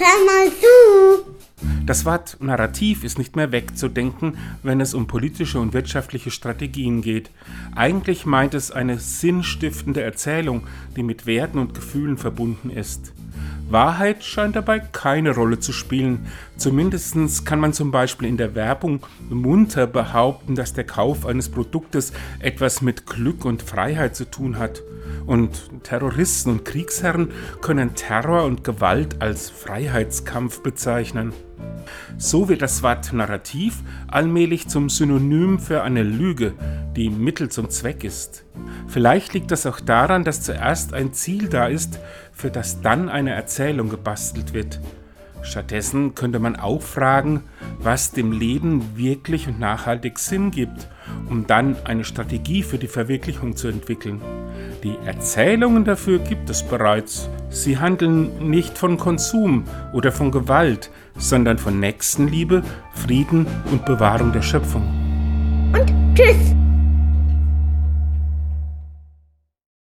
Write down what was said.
hör mal zu. Das Wort Narrativ ist nicht mehr wegzudenken, wenn es um politische und wirtschaftliche Strategien geht. Eigentlich meint es eine sinnstiftende Erzählung, die mit Werten und Gefühlen verbunden ist. Wahrheit scheint dabei keine Rolle zu spielen. Zumindest kann man zum Beispiel in der Werbung munter behaupten, dass der Kauf eines Produktes etwas mit Glück und Freiheit zu tun hat. Und Terroristen und Kriegsherren können Terror und Gewalt als Freiheitskampf bezeichnen. So wird das Wort Narrativ allmählich zum Synonym für eine Lüge, die Mittel zum Zweck ist. Vielleicht liegt das auch daran, dass zuerst ein Ziel da ist, für das dann eine Erzählung gebastelt wird. Stattdessen könnte man auch fragen, was dem Leben wirklich und nachhaltig Sinn gibt, um dann eine Strategie für die Verwirklichung zu entwickeln. Die Erzählungen dafür gibt es bereits. Sie handeln nicht von Konsum oder von Gewalt, sondern von Nächstenliebe, Frieden und Bewahrung der Schöpfung. Und tschüss.